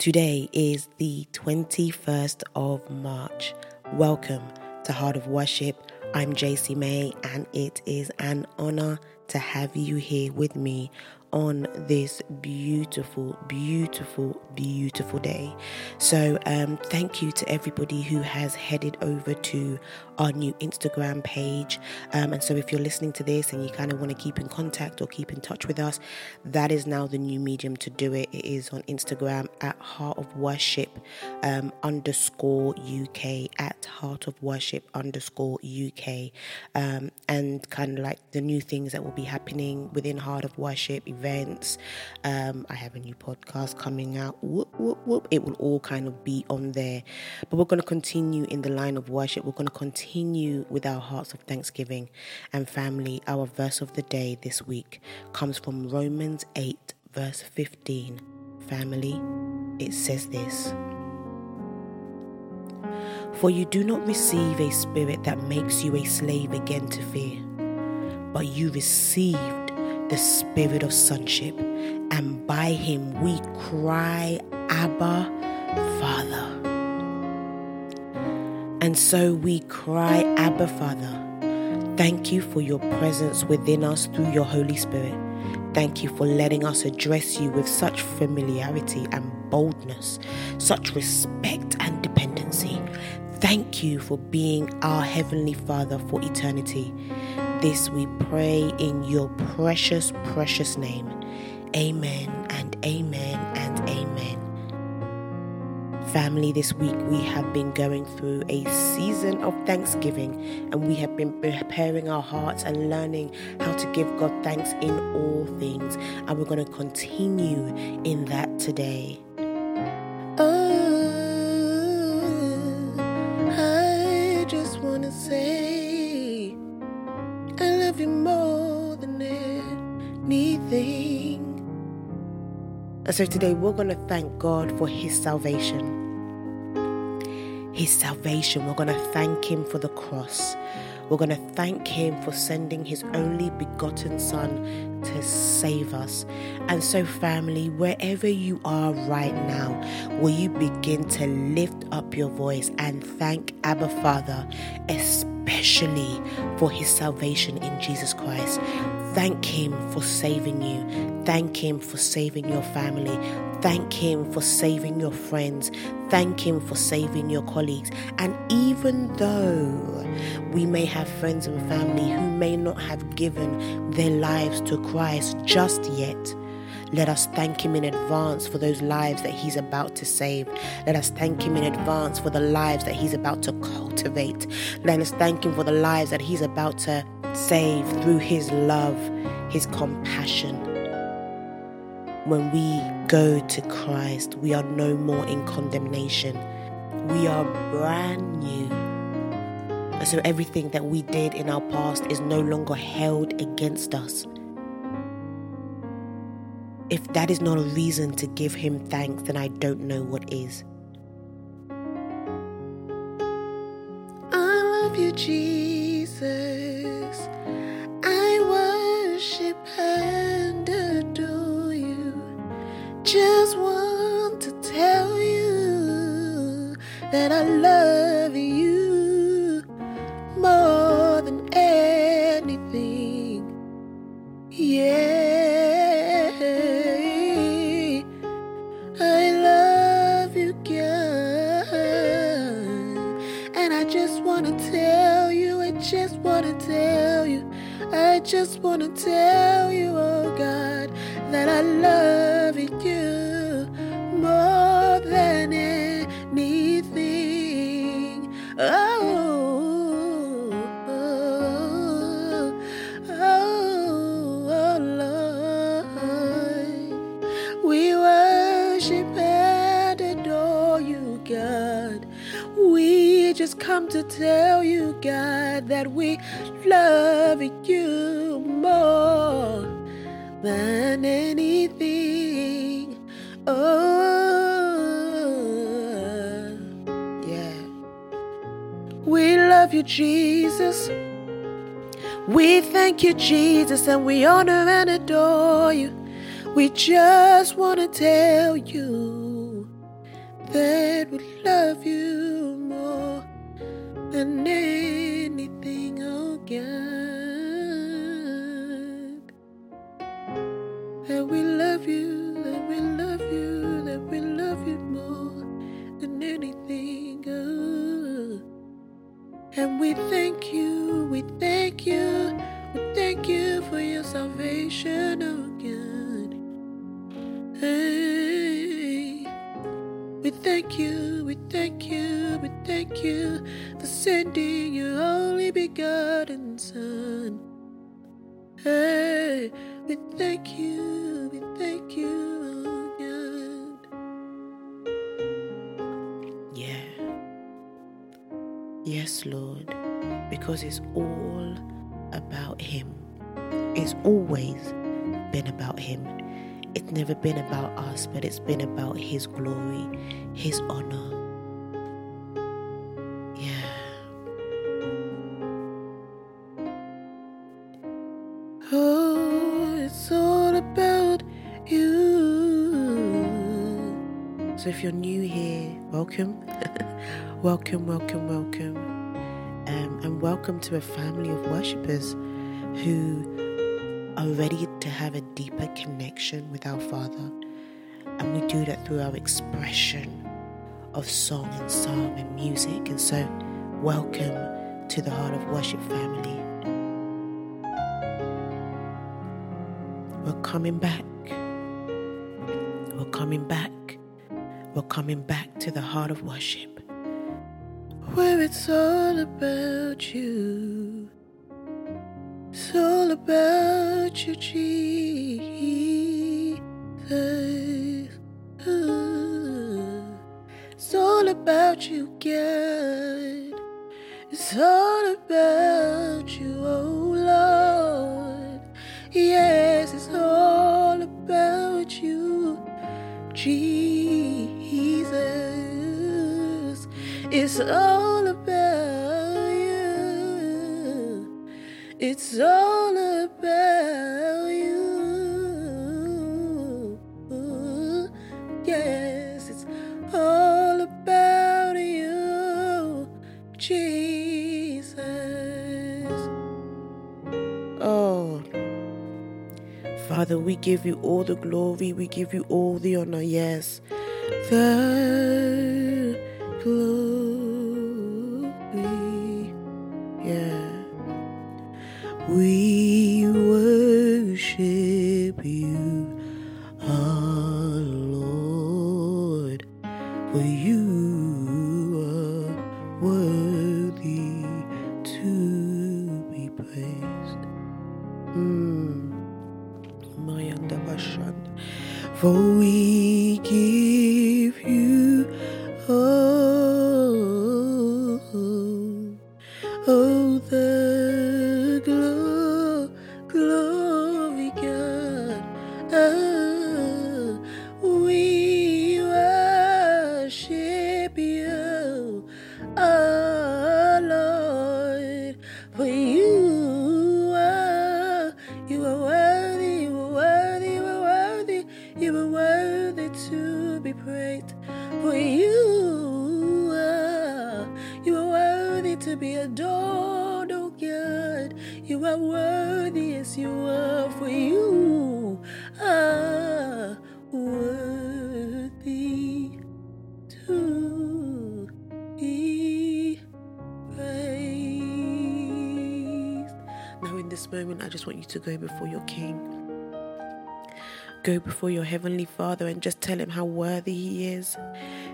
Today is the 21st of March. Welcome to Heart of Worship. I'm JC May, and it is an honor to have you here with me on this beautiful, beautiful, beautiful day. So, um, thank you to everybody who has headed over to our new Instagram page. Um, and so, if you're listening to this and you kind of want to keep in contact or keep in touch with us, that is now the new medium to do it. It is on Instagram at Heart of Worship um, underscore UK at Heart of Worship underscore UK, um, and kind of like the new things that will be happening within Heart of Worship events. Um, I have a new podcast coming out. Whoop, whoop, whoop. It will all kind of be on there. But we're going to continue in the line of worship. We're going to continue with our hearts of thanksgiving and family. Our verse of the day this week comes from Romans 8, verse 15. Family, it says this. For you do not receive a spirit that makes you a slave again to fear, but you received the spirit of sonship, and by him we cry, Abba, Father. And so we cry, Abba, Father. Thank you for your presence within us through your Holy Spirit. Thank you for letting us address you with such familiarity and boldness, such respect and dependency. Thank you for being our Heavenly Father for eternity. This we pray in your precious, precious name. Amen and amen and amen. Family, this week we have been going through a season of Thanksgiving and we have been preparing our hearts and learning how to give God thanks in all things. And we're going to continue in that today. And so today we're going to thank God for His salvation. His salvation. We're going to thank Him for the cross. We're going to thank Him for sending His only begotten Son to save us. And so, family, wherever you are right now, will you begin to lift up your voice and thank Abba Father, especially for His salvation in Jesus Christ? Thank Him for saving you. Thank Him for saving your family. Thank Him for saving your friends. Thank Him for saving your colleagues. And even though we may have friends and family who may not have given their lives to Christ just yet, let us thank Him in advance for those lives that He's about to save. Let us thank Him in advance for the lives that He's about to cultivate. Let us thank Him for the lives that He's about to save through His love, His compassion. When we go to Christ, we are no more in condemnation. We are brand new. And so everything that we did in our past is no longer held against us. If that is not a reason to give Him thanks, then I don't know what is. I love you, Jesus. I worship and adore you. Just want to tell you that I love you Just wanna tell you, oh God, that I love Jesus. We thank you, Jesus, and we honor and adore you. We just want to tell you that we love you more than anything, oh God. That we love you, that we love you, that we love you more than anything, And we thank you, we thank you, we thank you for your salvation, oh God. Hey, we thank you, we thank you, we thank you for sending your only begotten Son. Hey, we thank you, we thank you, Yes, Lord, because it's all about Him. It's always been about Him. It's never been about us, but it's been about His glory, His honor. Yeah. Oh, it's all about you. So if you're new here, welcome. welcome, welcome, welcome. Um, and welcome to a family of worshippers who are ready to have a deeper connection with our Father. And we do that through our expression of song and psalm and music. And so, welcome to the Heart of Worship family. We're coming back. We're coming back. We're coming back to the heart of worship. Where it's all about you. It's all about you, Jesus. It's all about you, God. It's all about you, oh Lord. Yes, it's all about you, Jesus. It's all about you. It's all about you. Yes, it's all about you, Jesus. Oh, Father, we give you all the glory, we give you all the honor, yes. The glory, For we give moment, I just want you to go before your King. Go before your Heavenly Father and just tell Him how worthy He is.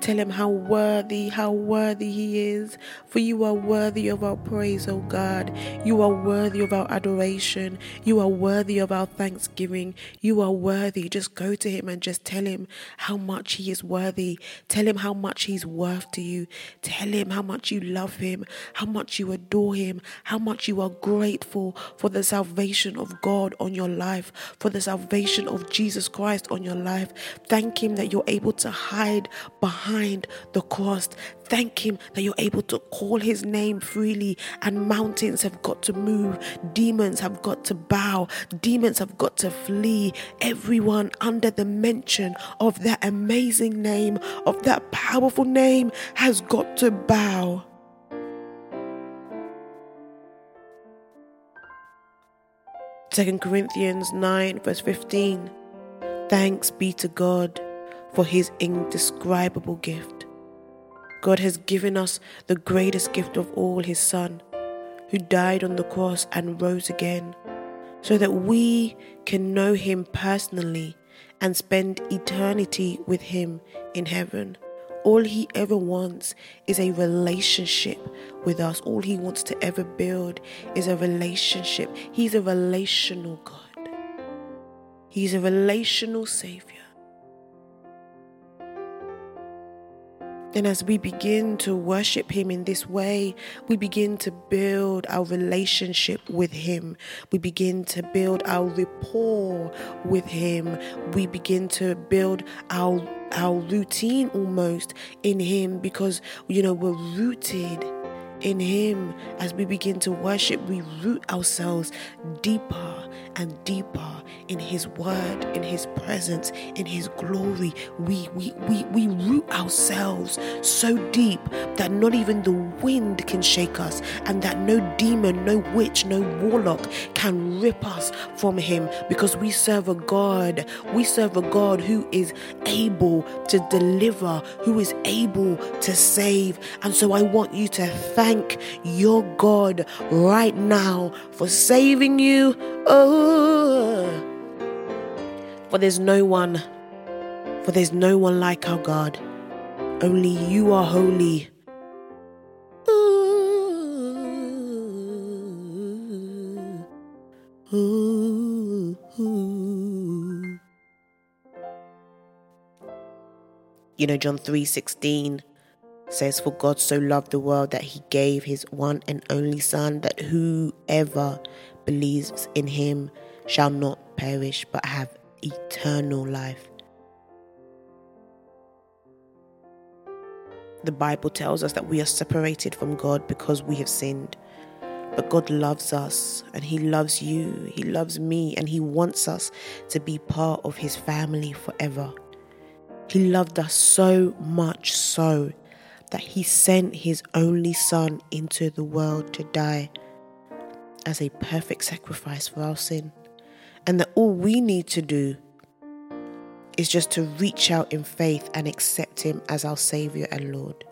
Tell Him how worthy, how worthy He is. For you are worthy of our praise, O God. You are worthy of our adoration. You are worthy of our thanksgiving. You are worthy. Just go to Him and just tell Him how much He is worthy. Tell Him how much He's worth to you. Tell Him how much you love Him, how much you adore Him, how much you are grateful for the salvation of God on your life, for the salvation of Jesus Christ on your life. Thank Him that you're able to hide behind the cost. Thank Him that you're able to call His name freely, and mountains have got to move, demons have got to bow, demons have got to flee. Everyone under the mention of that amazing name, of that powerful name, has got to bow. Second Corinthians 9, verse 15. Thanks be to God for his indescribable gift. God has given us the greatest gift of all, his Son, who died on the cross and rose again, so that we can know him personally and spend eternity with him in heaven. All he ever wants is a relationship with us. All he wants to ever build is a relationship. He's a relational God, he's a relational Savior. And as we begin to worship Him in this way, we begin to build our relationship with Him. We begin to build our rapport with Him. We begin to build our our routine almost in Him because you know we're rooted in Him as we begin to worship. We root ourselves deeper and deeper in His Word, in His presence, in His glory. We, we, we, we root ourselves so deep that not even the wind can shake us, and that no demon, no witch, no warlock can rip us from Him because we serve a God. We serve a God who is able to deliver, who is able to save. And so I want you to thank your God right now for saving you. Oh. For there's no one, for there's no one like our God. Only you are holy. You know, John 3:16 says, For God so loved the world that he gave his one and only Son, that whoever believes in him shall not perish but have eternal life. The Bible tells us that we are separated from God because we have sinned. But God loves us and He loves you, He loves me, and He wants us to be part of His family forever. He loved us so much so that He sent His only Son into the world to die as a perfect sacrifice for our sin and that all we need to do is just to reach out in faith and accept Him as our Savior and Lord.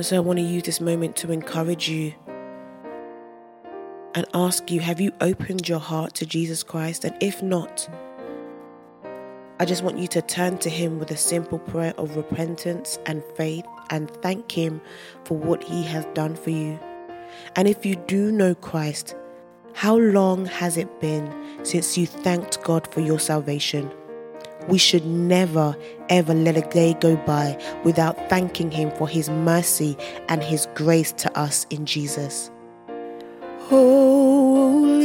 So I want to use this moment to encourage you and ask you have you opened your heart to Jesus Christ? And if not, I just want you to turn to Him with a simple prayer of repentance and faith and thank Him for what He has done for you. And if you do know Christ, how long has it been since you thanked God for your salvation? We should never, ever let a day go by without thanking Him for His mercy and His grace to us in Jesus. Holy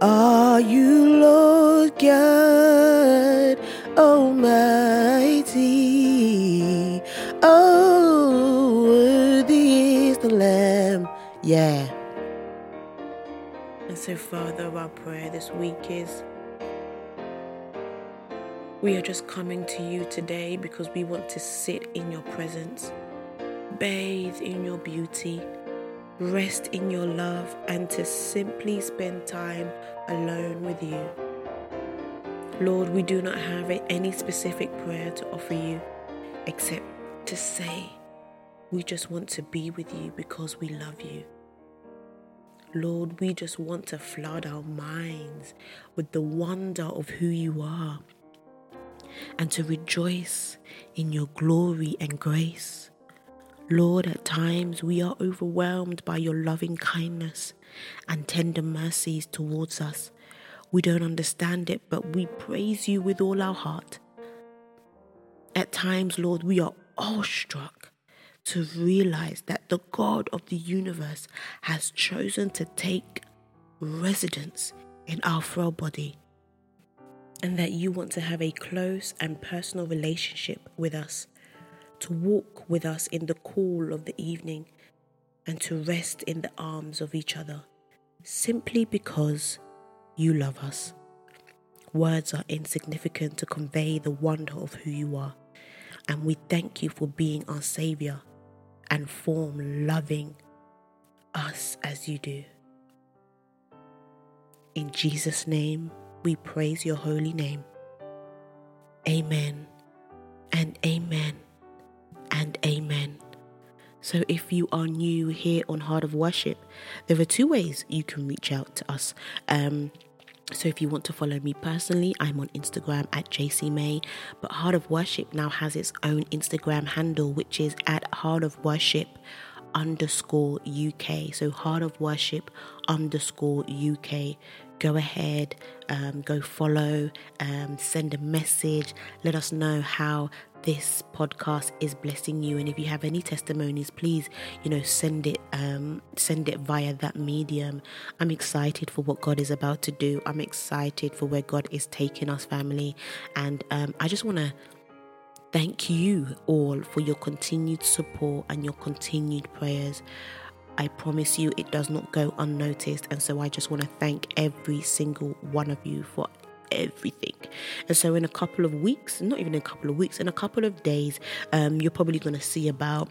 are you, Lord God Almighty. Oh, worthy is the Lamb. Yeah. And so, Father, our prayer this week is we are just coming to you today because we want to sit in your presence, bathe in your beauty rest in your love, and to simply spend time alone with you. Lord, we do not have any specific prayer to offer you except to say we just want to be with you because we love you. Lord, we just want to flood our minds with the wonder of who you are and to rejoice in your glory and grace. Lord, at times we are overwhelmed by your loving kindness and tender mercies towards us. We don't understand it, but we praise you with all our heart. At times, Lord, we are awestruck to realize that the God of the universe has chosen to take residence in our frail body and that you want to have a close and personal relationship with us, to walk with us in the cool of the evening, and to rest in the arms of each other, simply because you love us. Words are insignificant to convey the wonder of who you are, and we thank you for being our Saviour and form loving us as you do. In Jesus' name, we praise your holy name. Amen and amen and amen. So, if you are new here on Heart of Worship, there are two ways you can reach out to us. Um, so, if you want to follow me personally, I'm on Instagram at JCMay. But Heart of Worship now has its own Instagram handle, which is at Heart of Worship underscore UK. So, Heart of Worship underscore UK go ahead, um, go follow, um, send a message, let us know how this podcast is blessing you. And if you have any testimonies please you know send it um send it via that medium. I'm excited for what god is about to do. I'm excited for where god is taking us family. And um i just want to thank you all for your continued support and your continued prayers. I promise you it does not go unnoticed. And so I just want to thank every single one of you for everything. And so, in a couple of weeks, not even a couple of weeks, in a couple of days, um, you're probably going to see about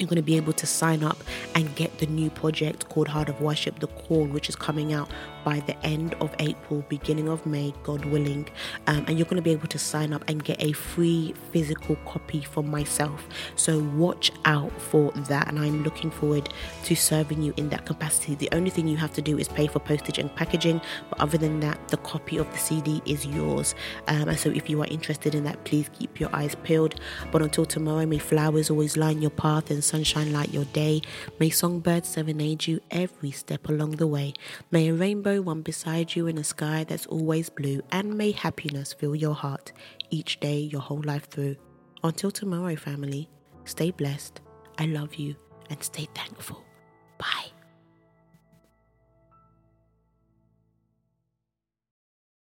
you're going to be able to sign up and get the new project called Heart of Worship, The Call, which is coming out by the end of April, beginning of May, God willing. Um, and you're going to be able to sign up and get a free physical copy for myself. So watch out for that. And I'm looking forward to serving you in that capacity. The only thing you have to do is pay for postage and packaging. But other than that, the copy of the CD is yours. Um, and so if you are interested in that, please keep your eyes peeled. But until tomorrow, may flowers always line your path and sunshine light your day. May songbirds serenade you every step along the way. May a rainbow one beside you in a sky that's always blue. And may happiness fill your heart each day, your whole life through. Until tomorrow, family, stay blessed. I love you and stay thankful.